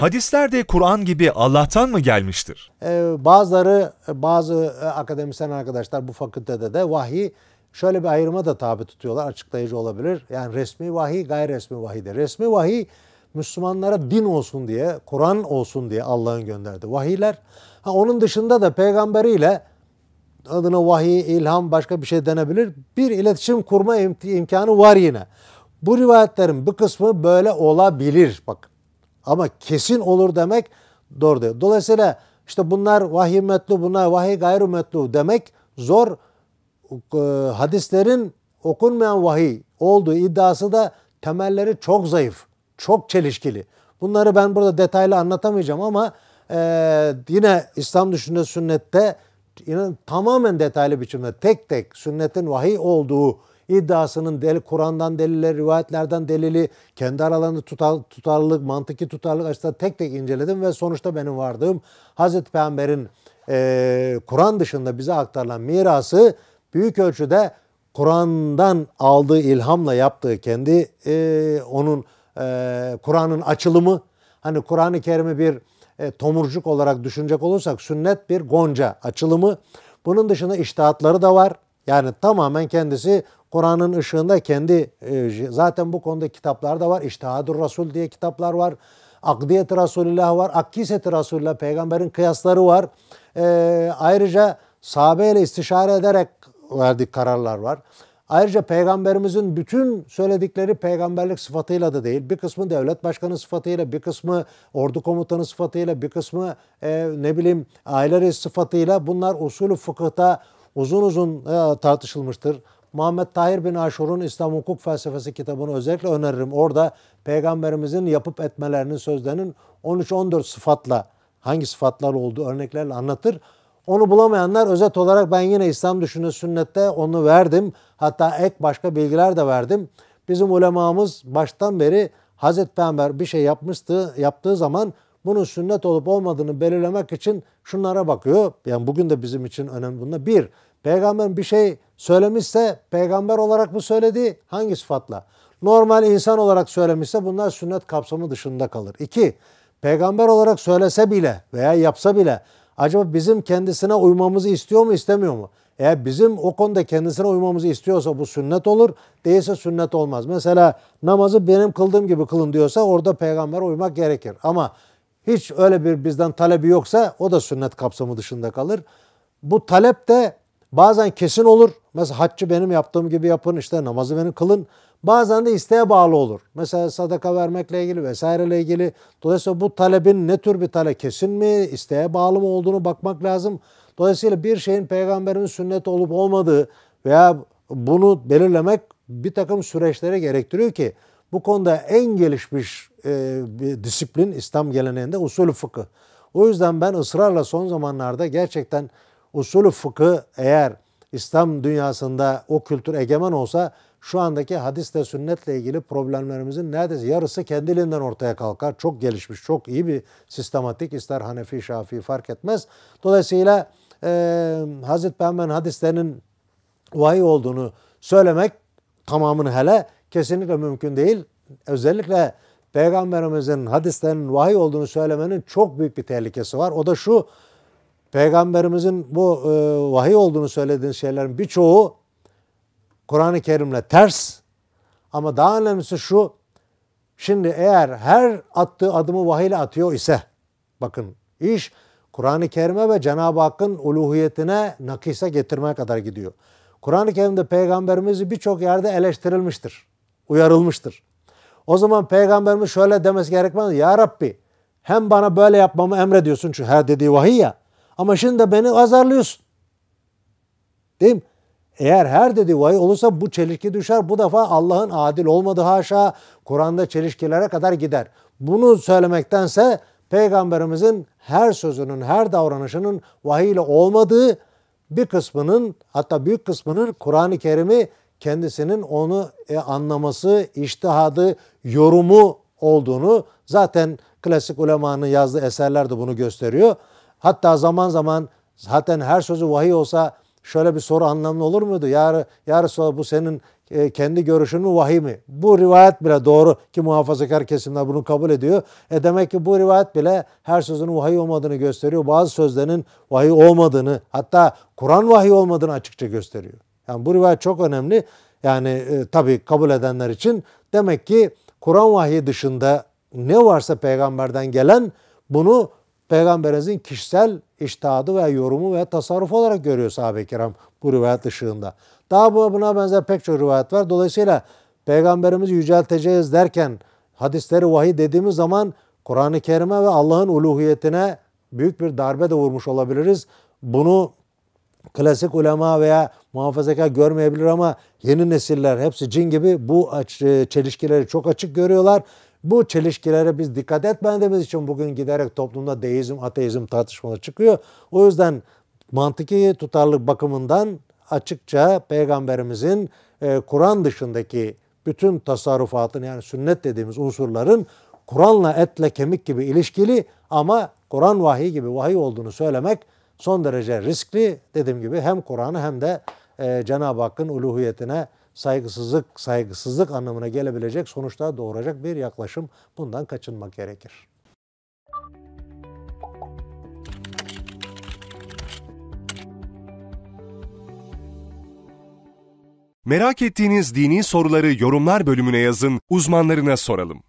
Hadisler de Kur'an gibi Allah'tan mı gelmiştir? Ee, bazıları, bazı e, akademisyen arkadaşlar bu fakültede de vahiy şöyle bir ayrıma da tabi tutuyorlar. Açıklayıcı olabilir. Yani resmi vahiy, gayri resmi vahiydir. Resmi vahiy Müslümanlara din olsun diye, Kur'an olsun diye Allah'ın gönderdi vahiyler. Ha, onun dışında da peygamberiyle adına vahiy, ilham başka bir şey denebilir. Bir iletişim kurma imkanı var yine. Bu rivayetlerin bir kısmı böyle olabilir. Bak ama kesin olur demek doğru değil. Dolayısıyla işte bunlar vahiy metlu, bunlar vahiy gayru metlu demek zor. Ee, hadislerin okunmayan vahiy olduğu iddiası da temelleri çok zayıf, çok çelişkili. Bunları ben burada detaylı anlatamayacağım ama e, yine İslam düşünce sünnette yine tamamen detaylı biçimde tek tek sünnetin vahiy olduğu iddiasının del, Kur'an'dan delili, rivayetlerden delili, kendi aralarında tutar, tutarlılık, mantıki tutarlılık açısından tek tek inceledim ve sonuçta benim vardığım Hazreti Peygamber'in e, Kur'an dışında bize aktarılan mirası büyük ölçüde Kur'an'dan aldığı ilhamla yaptığı kendi e, onun e, Kur'an'ın açılımı hani Kur'an-ı Kerim'i bir e, tomurcuk olarak düşünecek olursak sünnet bir gonca açılımı. Bunun dışında iştihatları da var. Yani tamamen kendisi Kur'an'ın ışığında kendi e, zaten bu konuda kitaplar da var. İştihadur Rasul diye kitaplar var. Akdiyet Resulullah var. Akkiset Resulullah peygamberin kıyasları var. E, ayrıca sahabeyle istişare ederek verdiği kararlar var. Ayrıca peygamberimizin bütün söyledikleri peygamberlik sıfatıyla da değil. Bir kısmı devlet başkanı sıfatıyla, bir kısmı ordu komutanı sıfatıyla, bir kısmı e, ne bileyim aile sıfatıyla bunlar usulü fıkıhta uzun uzun e, tartışılmıştır. Muhammed Tahir bin Aşur'un İslam Hukuk Felsefesi kitabını özellikle öneririm. Orada peygamberimizin yapıp etmelerinin sözlerinin 13-14 sıfatla hangi sıfatlar olduğu örneklerle anlatır. Onu bulamayanlar özet olarak ben yine İslam düşünü sünnette onu verdim. Hatta ek başka bilgiler de verdim. Bizim ulemamız baştan beri Hazreti Peygamber bir şey yapmıştı, yaptığı zaman bunun sünnet olup olmadığını belirlemek için şunlara bakıyor. Yani bugün de bizim için önemli bunlar. Bir, peygamber bir şey söylemişse peygamber olarak mı söyledi? Hangi sıfatla? Normal insan olarak söylemişse bunlar sünnet kapsamı dışında kalır. İki, peygamber olarak söylese bile veya yapsa bile acaba bizim kendisine uymamızı istiyor mu istemiyor mu? Eğer bizim o konuda kendisine uymamızı istiyorsa bu sünnet olur, değilse sünnet olmaz. Mesela namazı benim kıldığım gibi kılın diyorsa orada peygamber uymak gerekir. Ama hiç öyle bir bizden talebi yoksa o da sünnet kapsamı dışında kalır. Bu talep de bazen kesin olur. Mesela haccı benim yaptığım gibi yapın, işte namazı benim kılın. Bazen de isteğe bağlı olur. Mesela sadaka vermekle ilgili vesaireyle ilgili. Dolayısıyla bu talebin ne tür bir talep kesin mi, isteğe bağlı mı olduğunu bakmak lazım. Dolayısıyla bir şeyin peygamberin sünnet olup olmadığı veya bunu belirlemek bir takım süreçlere gerektiriyor ki bu konuda en gelişmiş e, bir disiplin İslam geleneğinde usulü fıkıh. O yüzden ben ısrarla son zamanlarda gerçekten usulü fıkıh eğer İslam dünyasında o kültür egemen olsa şu andaki hadisle sünnetle ilgili problemlerimizin neredeyse yarısı kendiliğinden ortaya kalkar. Çok gelişmiş, çok iyi bir sistematik ister Hanefi, Şafii fark etmez. Dolayısıyla e, Hazreti Peygamber'in hadislerinin vahiy olduğunu söylemek tamamını hele kesinlikle mümkün değil. Özellikle Peygamberimizin hadislerinin vahiy olduğunu söylemenin çok büyük bir tehlikesi var. O da şu, Peygamberimizin bu e, vahiy olduğunu söylediğin şeylerin birçoğu Kur'an-ı Kerim'le ters. Ama daha önemlisi şu, şimdi eğer her attığı adımı vahiyle atıyor ise, bakın iş Kur'an-ı Kerim'e ve Cenab-ı Hakk'ın uluhiyetine nakise getirmeye kadar gidiyor. Kur'an-ı Kerim'de peygamberimizi birçok yerde eleştirilmiştir, uyarılmıştır. O zaman peygamberimiz şöyle demesi gerekmez. Ya Rabbi hem bana böyle yapmamı emrediyorsun çünkü her dediği vahiy ya. Ama şimdi de beni azarlıyorsun. Değil mi? Eğer her dediği vahiy olursa bu çelişki düşer. Bu defa Allah'ın adil olmadığı haşa Kur'an'da çelişkilere kadar gider. Bunu söylemektense Peygamberimizin her sözünün, her davranışının vahiy ile olmadığı bir kısmının hatta büyük kısmının Kur'an-ı Kerim'i kendisinin onu e, anlaması, iştihadı, yorumu olduğunu zaten klasik ulemanın yazdığı eserler de bunu gösteriyor. Hatta zaman zaman zaten her sözü vahiy olsa şöyle bir soru anlamlı olur muydu? Ya, ya Resulallah bu senin e, kendi görüşü mü vahiy mi? Bu rivayet bile doğru ki muhafazakar kesimler bunu kabul ediyor. E demek ki bu rivayet bile her sözün vahiy olmadığını gösteriyor. Bazı sözlerin vahiy olmadığını hatta Kur'an vahiy olmadığını açıkça gösteriyor. Yani bu rivayet çok önemli. Yani e, tabii kabul edenler için demek ki Kur'an vahyi dışında ne varsa peygamberden gelen bunu peygamberimizin kişisel iştihadı ve yorumu ve tasarruf olarak görüyor sahabe-i kiram bu rivayet ışığında. Daha buna benzer pek çok rivayet var. Dolayısıyla peygamberimizi yücelteceğiz derken hadisleri vahiy dediğimiz zaman Kur'an-ı Kerim'e ve Allah'ın uluhiyetine büyük bir darbe de vurmuş olabiliriz. Bunu klasik ulema veya muhafazakar görmeyebilir ama yeni nesiller hepsi cin gibi bu çelişkileri çok açık görüyorlar. Bu çelişkilere biz dikkat etmediğimiz için bugün giderek toplumda deizm, ateizm tartışmaları çıkıyor. O yüzden mantıki tutarlılık bakımından açıkça peygamberimizin e, Kur'an dışındaki bütün tasarrufatın yani sünnet dediğimiz unsurların Kur'an'la etle kemik gibi ilişkili ama Kur'an vahiy gibi vahiy olduğunu söylemek son derece riskli. Dediğim gibi hem Kur'an'ı hem de e, Cenab-ı Hakk'ın uluhiyetine saygısızlık saygısızlık anlamına gelebilecek sonuçlar doğuracak bir yaklaşım. Bundan kaçınmak gerekir. Merak ettiğiniz dini soruları yorumlar bölümüne yazın, uzmanlarına soralım.